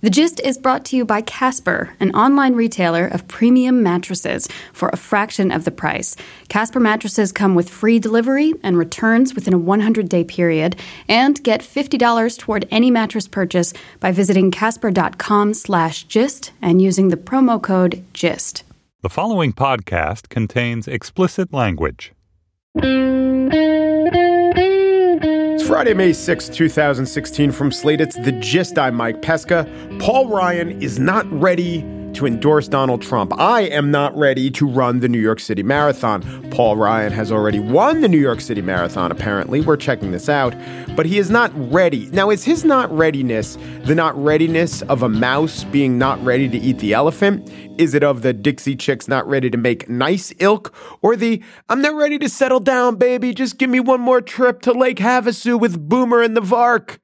The Gist is brought to you by Casper, an online retailer of premium mattresses for a fraction of the price. Casper mattresses come with free delivery and returns within a 100 day period, and get $50 toward any mattress purchase by visiting casper.com slash gist and using the promo code GIST. The following podcast contains explicit language. Friday, May 6, 2016. From Slate, it's The Gist. I'm Mike Pesca. Paul Ryan is not ready to endorse Donald Trump. I am not ready to run the New York City Marathon. Paul Ryan has already won the New York City Marathon, apparently. We're checking this out. But he is not ready. Now, is his not readiness the not readiness of a mouse being not ready to eat the elephant? Is it of the Dixie Chicks not ready to make nice ilk? Or the I'm not ready to settle down, baby, just give me one more trip to Lake Havasu with Boomer and the Vark?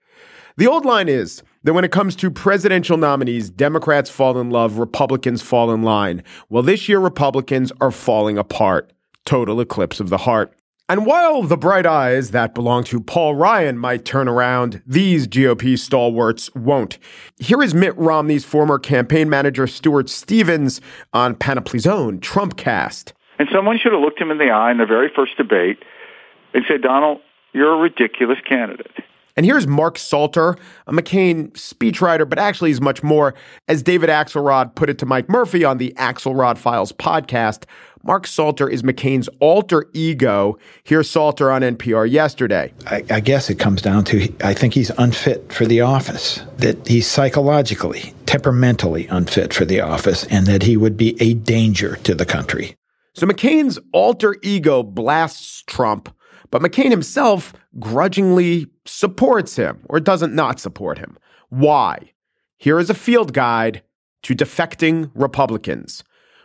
The old line is, that when it comes to presidential nominees, Democrats fall in love, Republicans fall in line. Well, this year, Republicans are falling apart. Total eclipse of the heart. And while the bright eyes that belong to Paul Ryan might turn around, these GOP stalwarts won't. Here is Mitt Romney's former campaign manager, Stuart Stevens, on Panoply's own Trumpcast. And someone should have looked him in the eye in the very first debate and said, Donald, you're a ridiculous candidate. And here's Mark Salter, a McCain speechwriter, but actually he's much more. As David Axelrod put it to Mike Murphy on the Axelrod Files podcast, Mark Salter is McCain's alter ego. Here's Salter on NPR yesterday. I, I guess it comes down to I think he's unfit for the office, that he's psychologically, temperamentally unfit for the office, and that he would be a danger to the country. So McCain's alter ego blasts Trump but McCain himself grudgingly supports him or doesn't not support him. Why? Here is a field guide to defecting Republicans.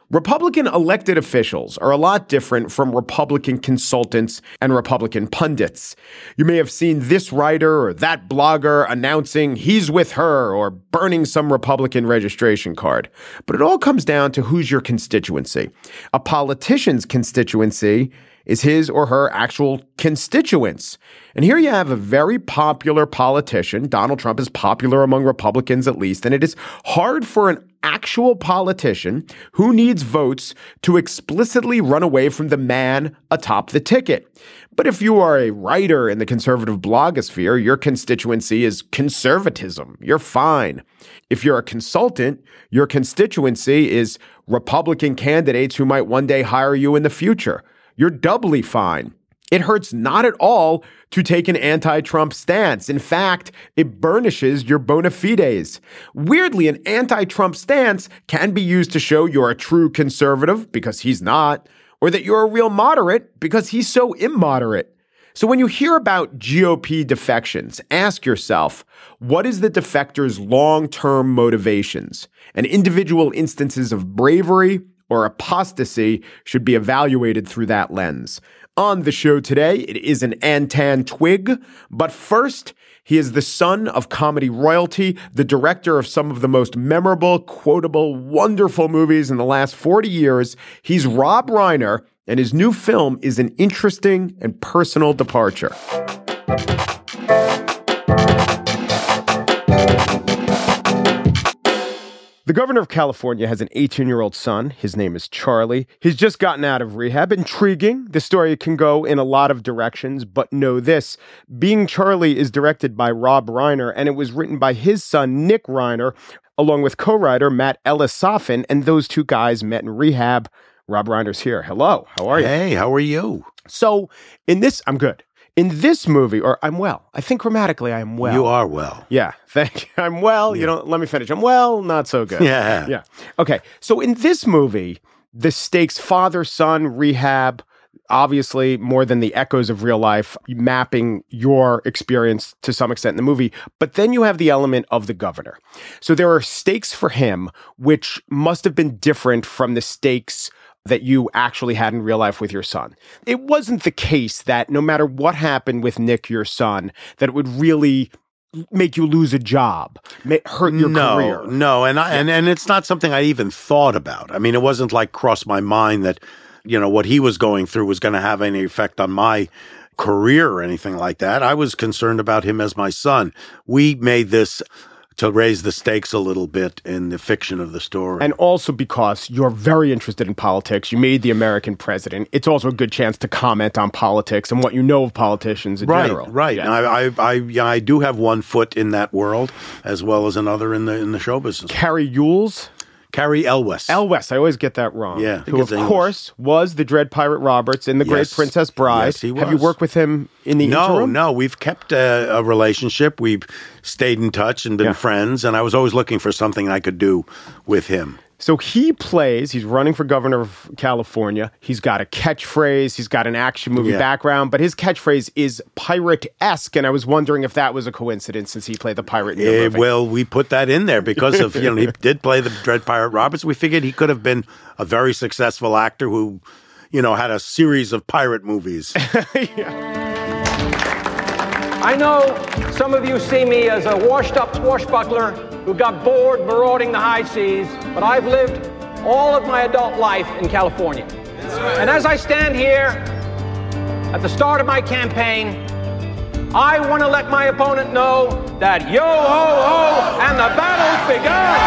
Republican elected officials are a lot different from Republican consultants and Republican pundits. You may have seen this writer or that blogger announcing he's with her or burning some Republican registration card. But it all comes down to who's your constituency. A politician's constituency is his or her actual constituents. And here you have a very popular politician. Donald Trump is popular among Republicans, at least. And it is hard for an actual politician who needs votes to explicitly run away from the man atop the ticket. But if you are a writer in the conservative blogosphere, your constituency is conservatism. You're fine. If you're a consultant, your constituency is Republican candidates who might one day hire you in the future you're doubly fine. It hurts not at all to take an anti Trump stance. In fact, it burnishes your bona fides. Weirdly, an anti Trump stance can be used to show you're a true conservative because he's not, or that you're a real moderate because he's so immoderate. So when you hear about GOP defections, ask yourself, what is the defector's long-term motivations? And individual instances of bravery or apostasy should be evaluated through that lens. On the show today, it is an Antentwig, but first, he is the son of comedy royalty, the director of some of the most memorable, quotable, wonderful movies in the last 40 years. He's Rob Reiner, and his new film is an interesting and personal departure. The governor of California has an 18 year old son. His name is Charlie. He's just gotten out of rehab. Intriguing. The story can go in a lot of directions, but know this Being Charlie is directed by Rob Reiner, and it was written by his son, Nick Reiner, along with co writer Matt Elisofon. And those two guys met in rehab. Rob Reiner's here. Hello. How are you? Hey, how are you? So, in this, I'm good. In this movie, or I'm well. I think grammatically I am well. You are well. Yeah, thank you. I'm well. Yeah. You know, let me finish. I'm well, not so good. Yeah. Yeah. Okay. So in this movie, the stakes father son rehab, obviously more than the echoes of real life, mapping your experience to some extent in the movie. But then you have the element of the governor. So there are stakes for him, which must have been different from the stakes that you actually had in real life with your son. It wasn't the case that no matter what happened with Nick, your son, that it would really make you lose a job, hurt your no, career. No, and I, and and it's not something I even thought about. I mean, it wasn't like crossed my mind that you know what he was going through was going to have any effect on my career or anything like that. I was concerned about him as my son. We made this to raise the stakes a little bit in the fiction of the story. And also because you're very interested in politics. You made the American president. It's also a good chance to comment on politics and what you know of politicians in right, general. right. Yeah. I, I, I, yeah, I do have one foot in that world as well as another in the in the show business. Cary Yules. Cary Elwes. Elwes. I always get that wrong. Yeah, who of English. course was the Dread Pirate Roberts in The Great Princess Bride. Yes, he Have you worked with him in the no, interim? no, we've kept a, a relationship. We've stayed in touch and been Yeah. friends, and I was always looking for something I could do with him. So he plays, he's running for governor of California. He's got a catchphrase, he's got an action movie Yeah. background, but his catchphrase is pirate esque. And I was wondering if that was a coincidence since he played the pirate in your Eh, well, we put that in there because of you know he did play the Dread Pirate Roberts. We figured he could have been a very successful actor who, you know, had a series of pirate movies. I know some of you see me as a washed up swashbuckler who got bored marauding the high seas, but I've lived all of my adult life in California. And as I stand here at the start of my campaign, I want to let my opponent know that yo ho ho and the battle's begun.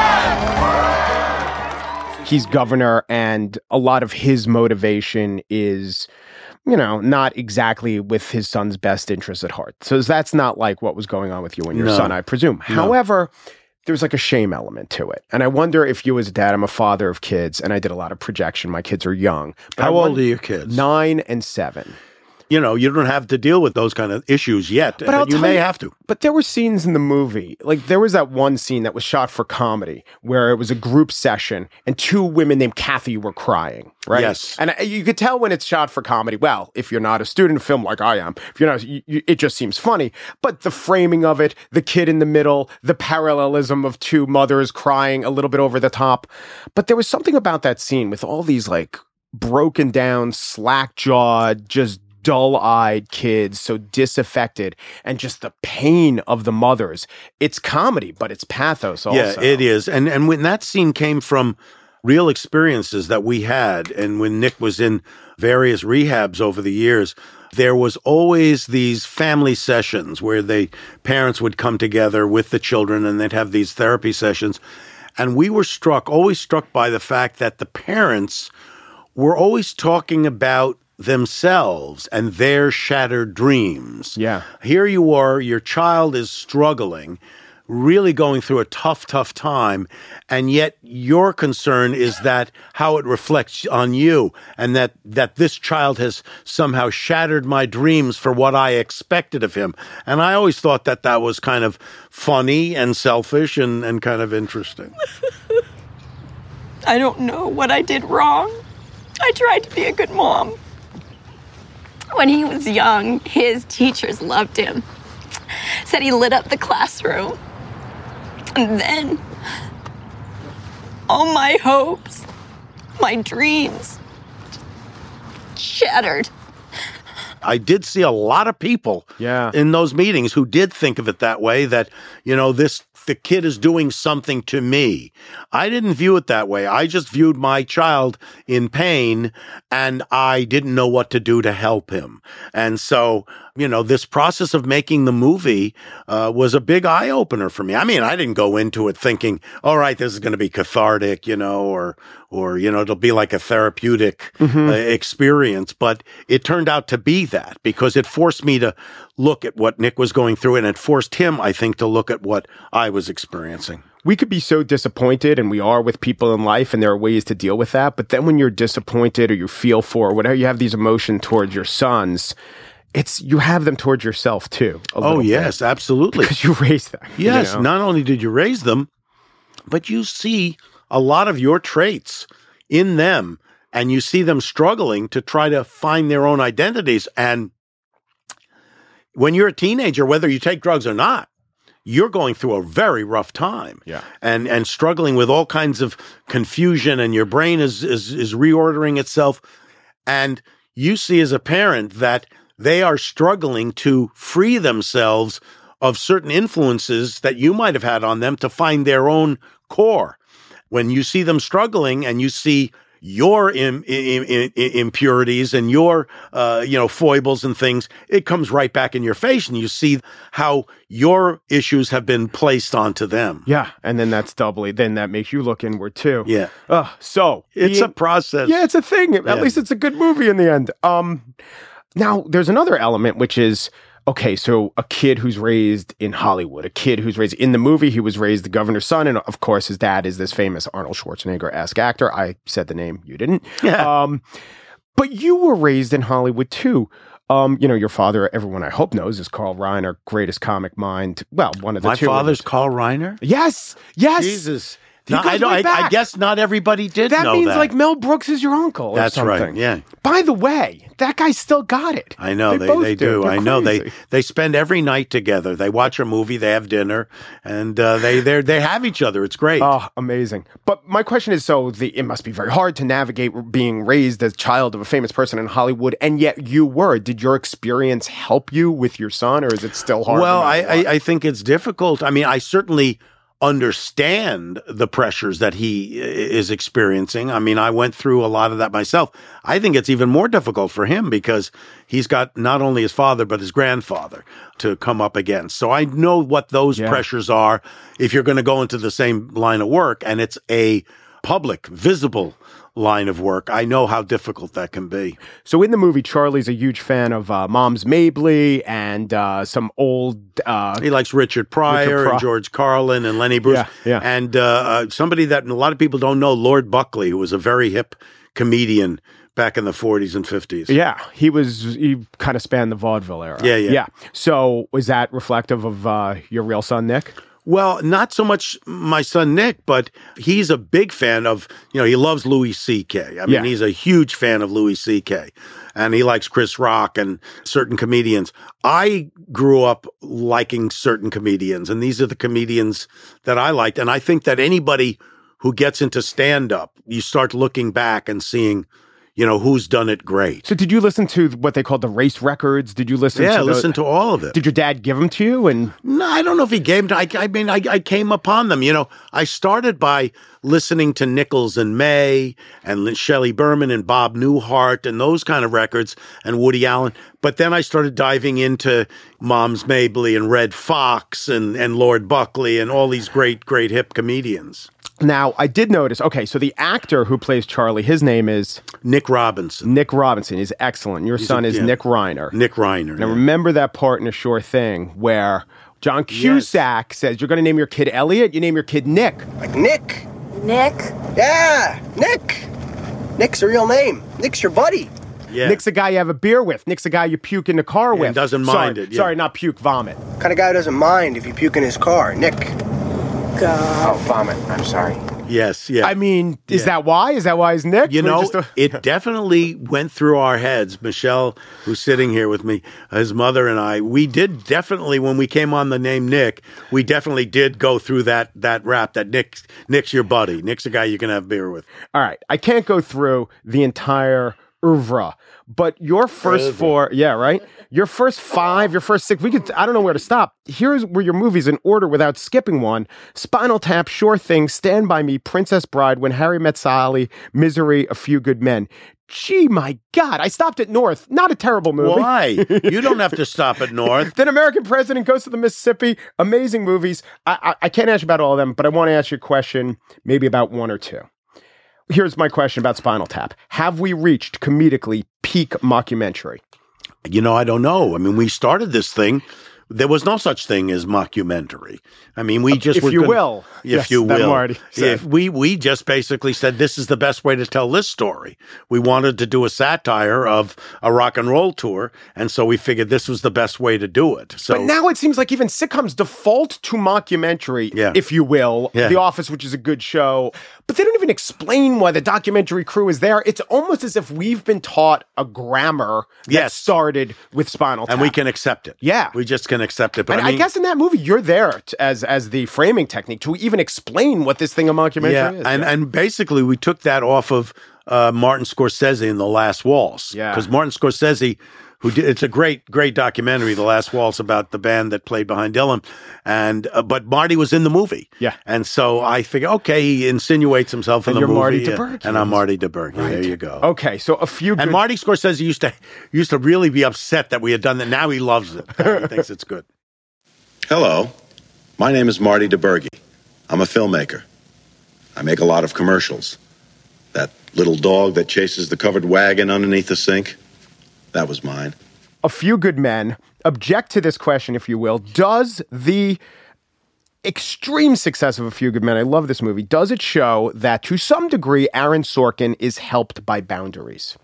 he's governor, and a lot of his motivation is, you know, not exactly with his son's best interests at heart. So that's not like what was going on with you and your No. son, I presume. However, there's like a shame element to it. And I wonder if you as a dad, I'm a father of kids, and I did a lot of projection. My kids are young. But I How old wonder- are your kids? Nine and seven. You know, you don't have to deal with those kind of issues yet, but I'll you may you- have to. But there were scenes in the movie, like there was that one scene that was shot for comedy where it was a group session and two women named Kathy were crying, right? Yes. And uh, you could tell when it's shot for comedy. Well, if you're not a student of film like I am, if you're not, you, you, it just seems funny. But the framing of it, the kid in the middle, the parallelism of two mothers crying a little bit over the top. But there was something about that scene with all these like broken down, slack jawed, just dull eyed kids, so disaffected, and just the pain of the mothers. It's comedy, but it's pathos also. Yeah, it is. And and when that scene came from real experiences that we had and when Nick was in various rehabs over the years, there was always these family sessions where the parents would come together with the children and they'd have these therapy sessions. And we were struck, always struck by the fact that the parents were always talking about themselves and their shattered dreams. Yeah. Here you are, your child is struggling, really going through a tough, tough time, and yet your concern is that how it reflects on you and that that this child has somehow shattered my dreams for what I expected of him. And I always thought that that was kind of funny and selfish and, and kind of interesting. I don't know what I did wrong. I tried to be a good mom. When he was young, his teachers loved him. Said he lit up the classroom. And then all my hopes, my dreams shattered. I did see a lot of people Yeah. in those meetings who did think of it that way that, you know, this the kid is doing something to me. I didn't view it that way. I just viewed my child in pain and I didn't know what to do to help him. And so, you know, this process of making the movie uh, was a big eye opener for me. I mean, I didn't go into it thinking, all right, this is going to be cathartic, you know, or, or, you know, it'll be like a therapeutic uh, experience, but it turned out to be that because it forced me to look at what Nick was going through and it forced him, I think, to look at what I was experiencing. we could be so disappointed and we are with people in life and there are ways to deal with that but then when you're disappointed or you feel for or whatever you have these emotions towards your sons it's you have them towards yourself too Oh, little bit, yes, absolutely. because you raised them you Yes, know? not only did you raise them, but you see a lot of your traits in them and you see them struggling to try to find their own identities. And when you're a teenager, whether you take drugs or not, you're going through a very rough time. Yeah. And and struggling with all kinds of confusion and your brain is is is reordering itself. And you see as a parent that they are struggling to free themselves of certain influences that you might have had on them to find their own core. When you see them struggling and you see your Im- Im- Im- impurities and your uh, you know foibles and things, it comes right back in your face, and you see how your issues have been placed onto them. Yeah, and then that's doubly. Then that makes you look inward too. Yeah. Uh, so It's being- a process. Yeah, it's a thing. At Yeah. least it's a good movie in the end. Um, now there's another element which is okay. So a kid who's raised in Hollywood, a kid who's raised in the movie, he was raised the governor's son, and of course his dad is this famous Arnold Schwarzenegger esque actor. I said the name, you didn't. Yeah. Um, but you were raised in Hollywood too. Um, you know, your father, everyone I hope knows, is Carl Reiner, greatest comic mind. Well, one of the My two. father's Carl Reiner. Yes, yes. Jesus. He No, I, don't, I, I guess not everybody did That means that. like Mel Brooks is your uncle. or That's right, yeah. By the way, that guy still got it. I know they, both they, do. I know they they spend every night together. They watch a movie, they have dinner, and uh, they they they have each other. It's great. Oh, amazing. But my question is so the it must be very hard to navigate being raised as child of a famous person in Hollywood and yet you were. Did your experience help you with your son or is it still hard? well, I. I I think it's difficult. I mean, I certainly understand the pressures that he uh, is experiencing. I mean, I went through a lot of that myself. I think it's even more difficult for him because he's got not only his father but his grandfather to come up against. So I know what those Yeah. pressures are if you're going to go into the same line of work and it's a public, visible line of work. I know how difficult that can be. So in the movie, Charlie's a huge fan of uh, Moms Mabley and uh, some old. Uh, He likes Richard Pryor Pry- and George Carlin and Lenny Bruce. Yeah, yeah. And uh, uh, somebody that a lot of people don't know, Lord Buckley, who was a very hip comedian back in the 40s and 50s. yeah, he was. He kind of spanned the vaudeville era. Yeah, yeah. yeah. So was that reflective of uh, your real son, Nick? Well, not so much my son Nick, but he's a big fan of, you know, he loves Louis C.K. I mean, Yeah. he's a huge fan of Louis C.K. and he likes Chris Rock and certain comedians. I grew up liking certain comedians, and these are the comedians that I liked. And I think that anybody who gets into stand up, you start looking back and seeing, you know, who's done it great. So did you listen to what they called the race records? Did you listen? Yeah, to the- listen to all of it. Did your dad give them to you? And No, I don't know if he gave them. I, I mean, I, I came upon them. You know, I started by listening to Nichols and May and Shelley Berman and Bob Newhart and those kind of records and Woody Allen. But then I started diving into Moms Mabley and Redd Foxx and, and Lord Buckley and all these great, great hip comedians. Now I did notice. Okay, so the actor who plays Charlie, his name is Nick Robinson, Nick Robinson. is excellent. Your son is yeah. Nick Reiner. Nick Reiner. Now yeah. remember that part in a sure thing where John Cusack says you're going to name your kid Elliot. You name your kid Nick. Like Nick. Nick? Yeah, Nick. Nick's a real name. Nick's your buddy. yeah. Nick's a guy you have a beer with. Nick's a guy you puke in the car with. doesn't Sorry- mind it, yeah. Sorry, not puke, vomit. Kind of guy who doesn't mind if you puke in his car. Nick. God. Oh, vomit. I'm sorry. yes, yeah. I mean, is Yeah. that why? Is that why he's Nick? You Or know, a- it definitely went through our heads. Michelle, who's sitting here with me, his mother and I, we did definitely when we came on the name Nick, we definitely did go through that that rap that Nick Nick's your buddy. Nick's a guy you can have beer with. All right, I can't go through the entire oeuvre, but your first Oeuvre. four, yeah, right. Your first five, your first six. We could. I don't know where to stop. Here's where your movies in order without skipping one: Spinal Tap, Sure Thing, Stand by Me, Princess Bride, When Harry Met Sally, Misery, A Few Good Men. Gee, my God! I stopped at North. Not a terrible movie. Why? you don't have to stop at North. Then American President Goes to the Mississippi. Amazing movies. I, I, I can't ask you about all of them, but I want to ask you a question, maybe about one or two. Here's my question about Spinal Tap. Have we reached comedically peak mockumentary? You know, I don't know. I mean, we started this thing. There was no such thing as mockumentary. I mean, we just if you gonna- will. if Yes, you will. Said. If we we just basically said this is the best way to tell this story. We wanted to do a satire of a rock and roll tour, and so we figured this was the best way to do it. So But now it seems like even sitcoms default to mockumentary, Yeah. if you will. Yeah. The Office, which is a good show, but they don't even explain why the documentary crew is there. It's almost as if we've been taught a grammar that Yes. started with Spinal Tap. and we can accept it. Yeah. we just can accept it. But And I, I, guess in that movie, you're there t- as as the framing technique to even explain what this thing a mockumentary yeah, is. and and basically we took that off of uh, Martin Scorsese in The Last Waltz. Yeah. because Martin Scorsese who did. It's a great, great documentary, The Last Waltz, about the band that played behind Dylan. And uh, but Marty was in the movie. Yeah. And so I figure, okay, he insinuates himself in And the you're movie, Marty uh, DiBergi. and I'm Marty DiBergi. There you go. Okay, so a few And good- Marty Scorsese used to used to really be upset that we had done that. Now he loves it. He thinks it's good. Hello, my name is Marty DiBergi. I'm a filmmaker. I make a lot of commercials. That little dog that chases the covered wagon underneath the sink, that was mine. a few good men object to this question, if you will. Does the extreme success of A Few Good Men, I love this movie, does it show that to some degree Aaron Sorkin is helped by boundaries?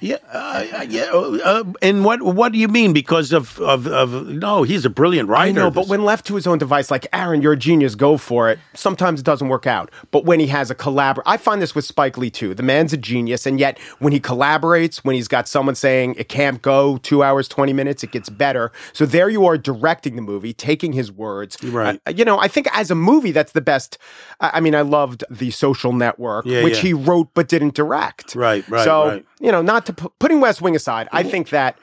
Yeah, uh, yeah. Uh, and what what do you mean? Because of of, of no, he's a brilliant writer. I know, but when left to his own device, like Aaron, you're a genius, go for it. Sometimes it doesn't work out. But when he has a collabor, I find this with Spike Lee too. The man's a genius, and yet when he collaborates, when he's got someone saying it can't go two hours twenty minutes, it gets better. So there you are directing the movie, taking his words. Right. Uh, you know, I think as a movie, that's the best. I, I mean, I loved The Social Network, Yeah, which yeah. he wrote but didn't direct. Right, right, So right. You know, not to pu- putting West Wing aside, I mm-hmm. think that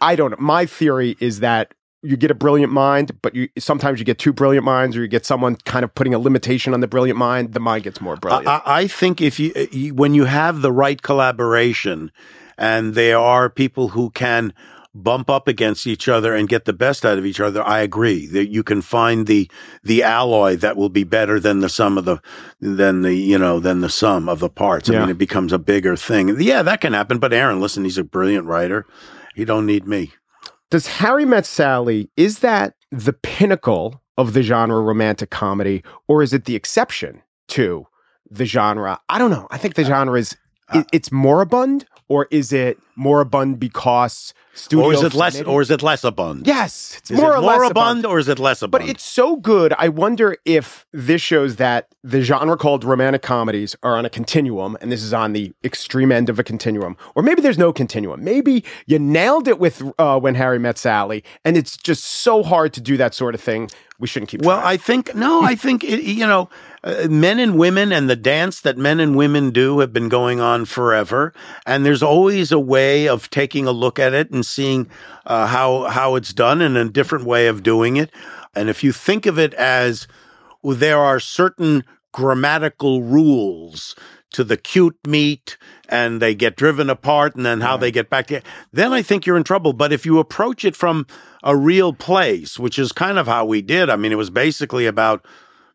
I don't. know. My theory is that you get a brilliant mind, but you sometimes you get two brilliant minds, or you get someone kind of putting a limitation on the brilliant mind. The mind gets more brilliant. I, I think if you, uh, you when you have the right collaboration, and there are people who can bump up against each other and get the best out of each other, I agree that you can find the the alloy that will be better than the sum of the than the you know than the sum of the parts. I Yeah. mean, it becomes a bigger thing. Yeah, that can happen. But Aaron, listen, he's a brilliant writer. He don't need me. Does Harry Met Sally is that the pinnacle of the genre romantic comedy, or is it the exception to the genre? I don't know. I think the uh, genre is uh, it, it's moribund, or is it moribund because studio Or is it less? maybe- Or is it less abund? Yes, it's Is more it or less moribund abund. or is it less But it's so good. I wonder if this shows that the genre called romantic comedies are on a continuum, and this is on the extreme end of a continuum. Or maybe there's no continuum. Maybe you nailed it with uh, When Harry Met Sally, and it's just so hard to do that sort of thing. We shouldn't keep. Well, trying. I think no. I think it, you know, uh, men and women and the dance that men and women do have been going on forever, and there's always a way of taking a look at it and seeing uh, how how it's done and a different way of doing it. And if you think of it as well, there are certain grammatical rules to the cute meet and they get driven apart and then how they get back together, then I think you're in trouble. But if you approach it from a real place, which is kind of how we did, I mean, it was basically about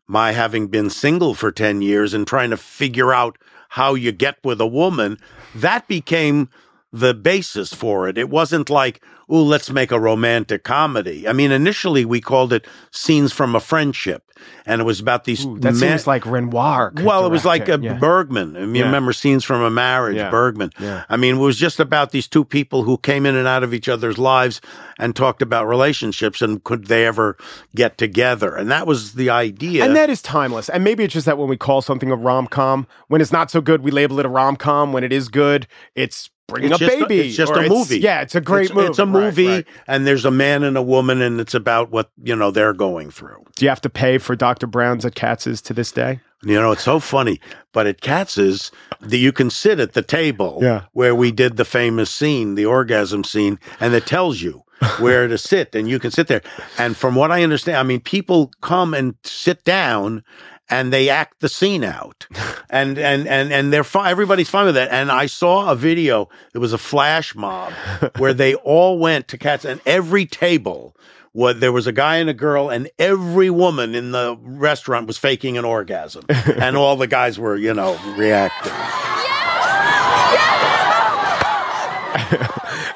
my having been single for 10 years and trying to figure out how you get with a woman, that became the basis for it. It wasn't like, oh, let's make a romantic comedy. I mean, initially we called it Scenes from a Friendship, and it was about these. Ooh, that seems like Renoir. well, it was like a yeah. Bergman. I mean, you Yeah. remember Scenes from a Marriage, Yeah. Bergman. I mean, it was just about these two people who came in and out of each other's lives and talked about relationships and could they ever get together. And that was the idea. And that is timeless. And maybe it's just that when we call something a rom com, when it's not so good, we label it a rom com. When it is good, it's bringing It's a just baby. it's just a movie. Yeah, it's a great it's, movie. It's a Right, movie, right. and there's a man and a woman, and it's about what you know they're going through. Do you have to pay for Dr. Brown's at Katz's to this day? You know, it's so funny. But at Katz's, the, you can sit at the table Yeah. where we did the famous scene, the orgasm scene, and it tells you where to sit, and you can sit there. And from what I understand, I mean, people come and sit down. And they act the scene out, and and and and they're fine. Everybody's fine with that. And I saw a video. It was a flash mob where they all went to Katz, and every table was there was a guy and a girl, and every woman in the restaurant was faking an orgasm, and all the guys were, you know, reacting.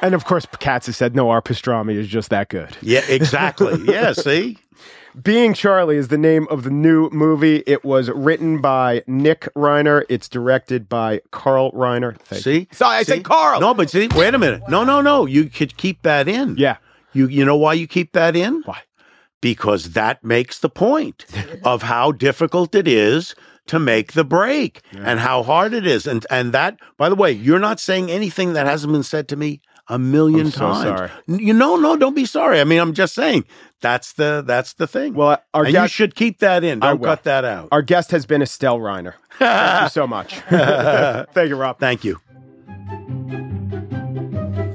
And of course, Katz has said, no, our pastrami is just that good. Yeah, exactly. Yeah, see. Being Charlie is the name of the new movie. It was written by Nick Reiner. It's directed by Carl Reiner. Thank See? So I See? said Carl. No, but see, wait a minute. No, no, no. You could keep that in. Yeah. You you know why you keep that in? Why? Because that makes the point of how difficult it is to make the break and how hard it is. And and that, by the way, you're not saying anything that hasn't been said to me a million I'm so times. sorry. You know, no, don't be sorry. I mean, I'm just saying that's the that's the thing. Well, our and you should keep that in. I Don't will. cut that out. Our guest has been Estelle Reiner. Thank you so much. Thank you, Rob. Thank you.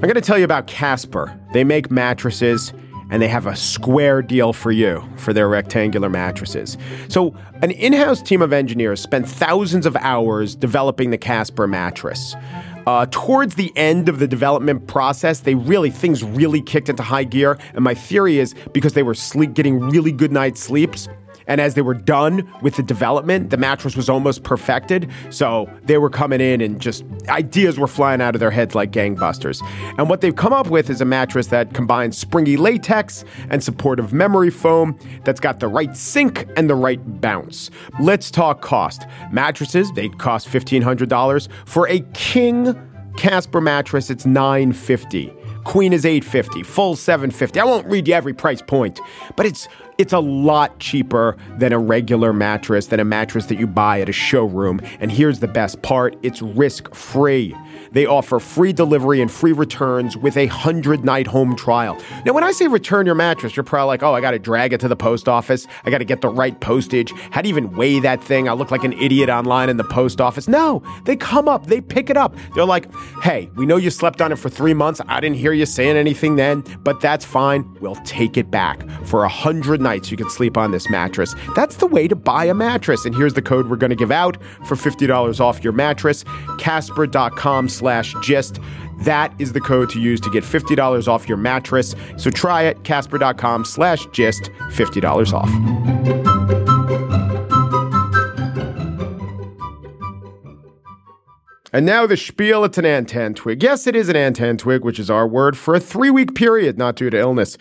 I'm going to tell you about Casper. They make mattresses and they have a square deal for you for their rectangular mattresses. So, an in house team of engineers spent thousands of hours developing the Casper mattress. Uh, towards the end of the development process, they really things really kicked into high gear, and my theory is because they were sleep, getting really good night's sleeps. And as they were done with the development, the mattress was almost perfected. So they were coming in and just ideas were flying out of their heads like gangbusters. And what they've come up with is a mattress that combines springy latex and supportive memory foam that's got the right sink and the right bounce. Let's talk cost. Mattresses, they cost $1,500. For a king Casper mattress, it's 950. Queen is 850, full 750. I won't read you every price point, but it's it's a lot cheaper than a regular mattress, than a mattress that you buy at a showroom. And here's the best part, it's risk-free. They offer free delivery and free returns with a 100-night home trial. Now, when I say return your mattress, you're probably like, "Oh, I got to drag it to the post office. I got to get the right postage. How do you even weigh that thing? I look like an idiot online in the post office." No, they come up, they pick it up. They're like, "Hey, we know you slept on it for 3 months. I didn't hear you saying anything then, but that's fine. We'll take it back for a 100 nights you can sleep on this mattress. That's the way to buy a mattress. And here's the code we're going to give out for $50 off your mattress. Casper.com slash gist. That is the code to use to get $50 off your mattress. So try it. Casper.com slash gist. $50 off. And now the spiel. It's an Antentwig. Yes, it is an Antentwig, which is our word for a three week period, not due to illness.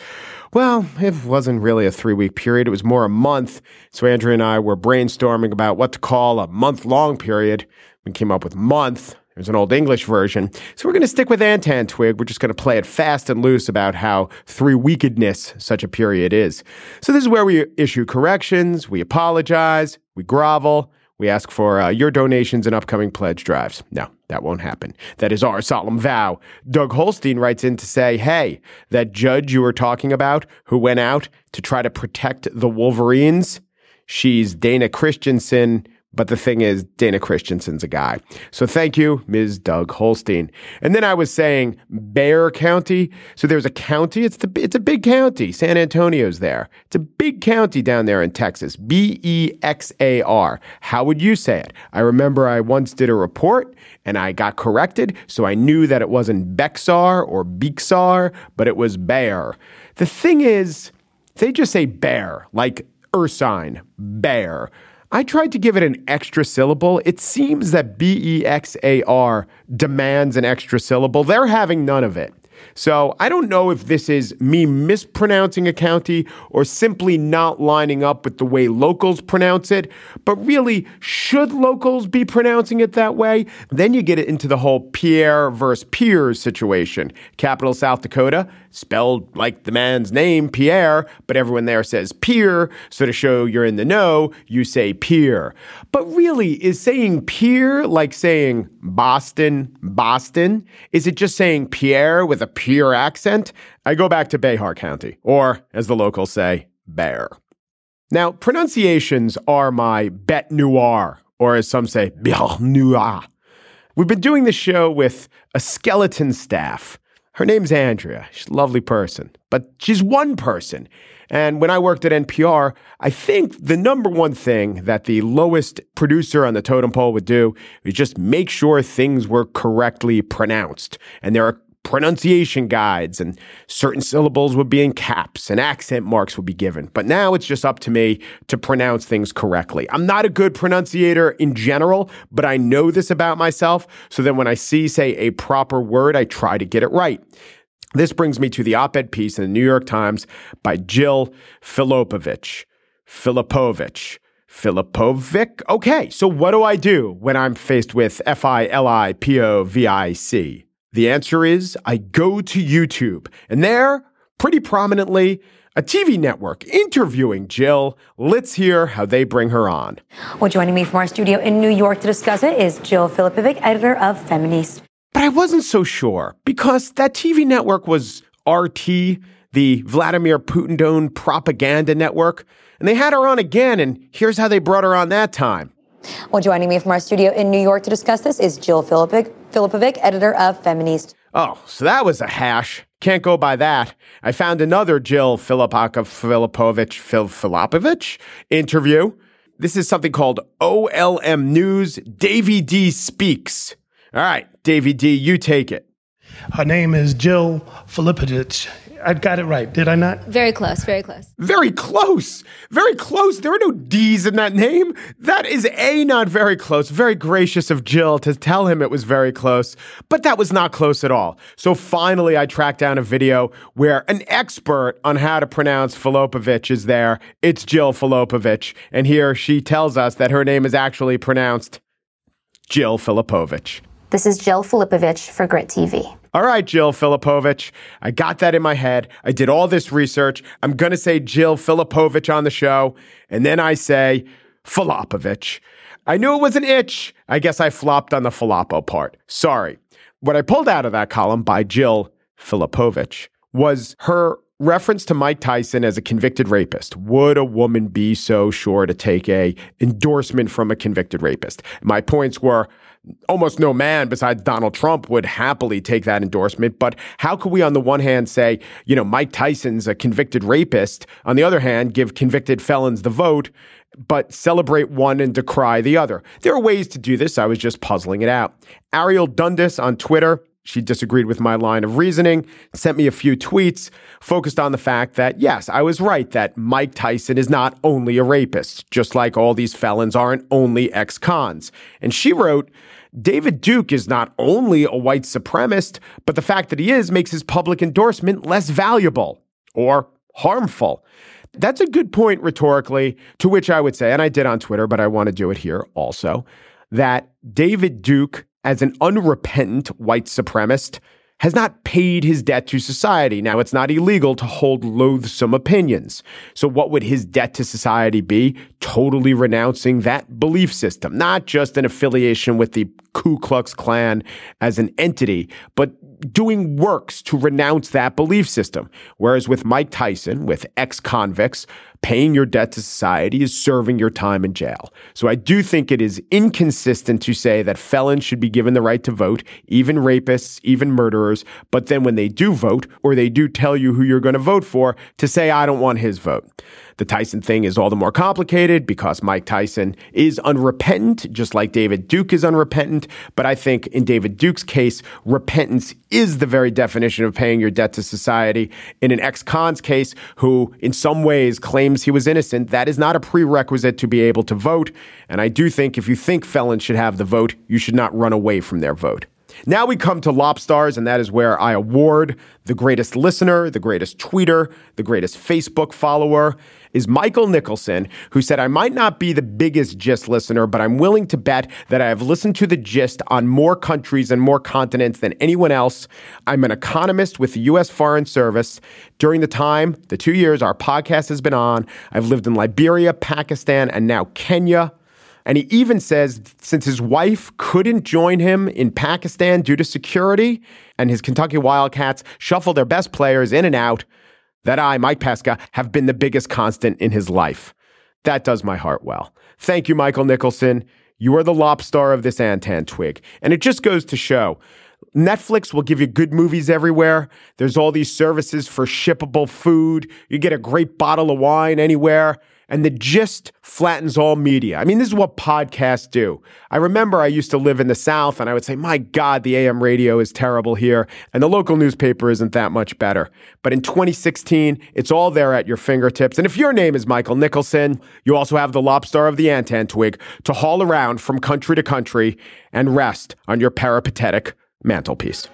Well, it wasn't really a three week period. It was more a month. So Andrea and I were brainstorming about what to call a month long period. We came up with month. There's an old English version. So we're going to stick with Antentwig. We're just going to play it fast and loose about how three weekedness such a period is. So this is where we issue corrections, we apologize, we grovel, we ask for uh, your donations and upcoming pledge drives. No, that won't happen. That is our solemn vow. Doug Holstein writes in to say, hey, that judge you were talking about who went out to try to protect the Wolverines, she's Dana Christensen. But the thing is, Dana Christensen's a guy. So thank you, Ms. Doug Holstein. And then I was saying Bear County. So there's a county. It's the it's a big county. San Antonio's there. It's a big county down there in Texas. B E X A R. How would you say it? I remember I once did a report and I got corrected, so I knew that it wasn't Bexar or Bexar, but it was Bear. The thing is, they just say bear, like Ursine, bear. I tried to give it an extra syllable. It seems that B E X A R demands an extra syllable. They're having none of it. So I don't know if this is me mispronouncing a county or simply not lining up with the way locals pronounce it. But really, should locals be pronouncing it that way? Then you get it into the whole Pierre versus Piers situation. Capital South Dakota, spelled like the man's name, Pierre, but everyone there says Pier. So to show you're in the know, you say Pier. But really, is saying Pier like saying Boston, Boston? Is it just saying Pierre with a Pier accent? I go back to Behar County, or as the locals say, Bear. Now, pronunciations are my bête noire, or as some say, bête noire. We've been doing the show with a skeleton staff. Her name's Andrea. She's a lovely person, but she's one person. And when I worked at NPR, I think the number one thing that the lowest producer on the totem pole would do is just make sure things were correctly pronounced. And there are pronunciation guides and certain syllables would be in caps and accent marks would be given. But now it's just up to me to pronounce things correctly. I'm not a good pronunciator in general, but I know this about myself. So then when I see, say, a proper word, I try to get it right. This brings me to the op ed piece in the New York Times by Jill Filipovich. Filipovich. Filipovic? Okay, so what do I do when I'm faced with F I L I P O V I C? The answer is I go to YouTube, and there, pretty prominently, a TV network interviewing Jill. Let's hear how they bring her on. Well, joining me from our studio in New York to discuss it is Jill Filipovic, editor of Feministe. But I wasn't so sure because that TV network was RT, the Vladimir Putin owned propaganda network. And they had her on again, and here's how they brought her on that time. Well, joining me from our studio in New York to discuss this is Jill Filipovic, Filipovic, editor of Feministe. Oh, so that was a hash. Can't go by that. I found another Jill Filipaka Filipovich Phil Filipovich interview. This is something called OLM News. Davy D speaks. All right, Davy D, you take it. Her name is Jill Filipovich. I got it right, did I not? Very close, very close. Very close. Very close. There are no D's in that name. That is A, not very close. Very gracious of Jill to tell him it was very close, but that was not close at all. So finally, I tracked down a video where an expert on how to pronounce Filopovich is there. It's Jill Filopovich. And here she tells us that her name is actually pronounced Jill Filipovich. This is Jill Filipovich for Grit TV. All right, Jill Filipovich. I got that in my head. I did all this research. I'm going to say Jill Filipovich on the show. And then I say Filopovich. I knew it was an itch. I guess I flopped on the Falapo part. Sorry. What I pulled out of that column by Jill Filipovich was her reference to Mike Tyson as a convicted rapist. Would a woman be so sure to take a endorsement from a convicted rapist? My points were almost no man besides Donald Trump would happily take that endorsement. But how could we, on the one hand, say, you know, Mike Tyson's a convicted rapist, on the other hand, give convicted felons the vote, but celebrate one and decry the other? There are ways to do this. I was just puzzling it out. Ariel Dundas on Twitter. She disagreed with my line of reasoning, sent me a few tweets focused on the fact that, yes, I was right that Mike Tyson is not only a rapist, just like all these felons aren't only ex cons. And she wrote, David Duke is not only a white supremacist, but the fact that he is makes his public endorsement less valuable or harmful. That's a good point rhetorically, to which I would say, and I did on Twitter, but I want to do it here also, that David Duke, as an unrepentant white supremacist, has not paid his debt to society. Now, it's not illegal to hold loathsome opinions. So, what would his debt to society be? Totally renouncing that belief system, not just an affiliation with the Ku Klux Klan as an entity, but doing works to renounce that belief system. Whereas with Mike Tyson, with ex convicts, paying your debt to society is serving your time in jail. So I do think it is inconsistent to say that felons should be given the right to vote, even rapists, even murderers. But then when they do vote, or they do tell you who you're going to vote for, to say, I don't want his vote. The Tyson thing is all the more complicated because Mike Tyson is unrepentant, just like David Duke is unrepentant. But I think in David Duke's case, repentance is the very definition of paying your debt to society. In an ex con's case, who in some ways claims he was innocent, that is not a prerequisite to be able to vote. And I do think if you think felons should have the vote, you should not run away from their vote. Now we come to Lobstars, and that is where I award the greatest listener, the greatest tweeter, the greatest Facebook follower is Michael Nicholson, who said, I might not be the biggest gist listener, but I'm willing to bet that I have listened to the gist on more countries and more continents than anyone else. I'm an economist with the U.S. Foreign Service. During the time, the two years our podcast has been on, I've lived in Liberia, Pakistan, and now Kenya. And he even says since his wife couldn't join him in Pakistan due to security, and his Kentucky Wildcats shuffle their best players in and out, that I, Mike Pesca, have been the biggest constant in his life. That does my heart well. Thank you, Michael Nicholson. You are the lobstar of this Antentwig. And it just goes to show Netflix will give you good movies everywhere. There's all these services for shippable food. You get a great bottle of wine anywhere and the gist flattens all media. I mean, this is what podcasts do. I remember I used to live in the South and I would say, my God, the AM radio is terrible here, and the local newspaper isn't that much better. But in 2016, it's all there at your fingertips. And if your name is Michael Nicholson, you also have the lobstar of the Antentwig to haul around from country to country and rest on your peripatetic mantelpiece.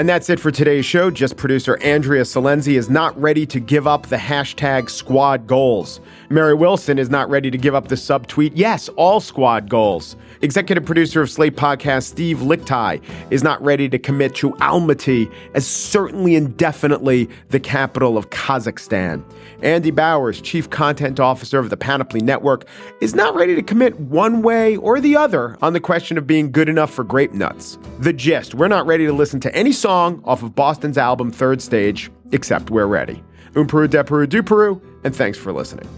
And that's it for today's show. Just producer Andrea Silenzi is not ready to give up the hashtag squad goals. Mary Wilson is not ready to give up the subtweet, yes, all squad goals. Executive producer of Slate Podcast, Steve Lickteig, is not ready to commit to Almaty as certainly indefinitely the capital of Kazakhstan. Andy Bowers, Chief Content Officer of the Panoply Network, is not ready to commit one way or the other on the question of being good enough for grape nuts. The gist we're not ready to listen to any song off of Boston's album Third Stage, except we're ready. Um Peru, de Peru, du Peru, and thanks for listening.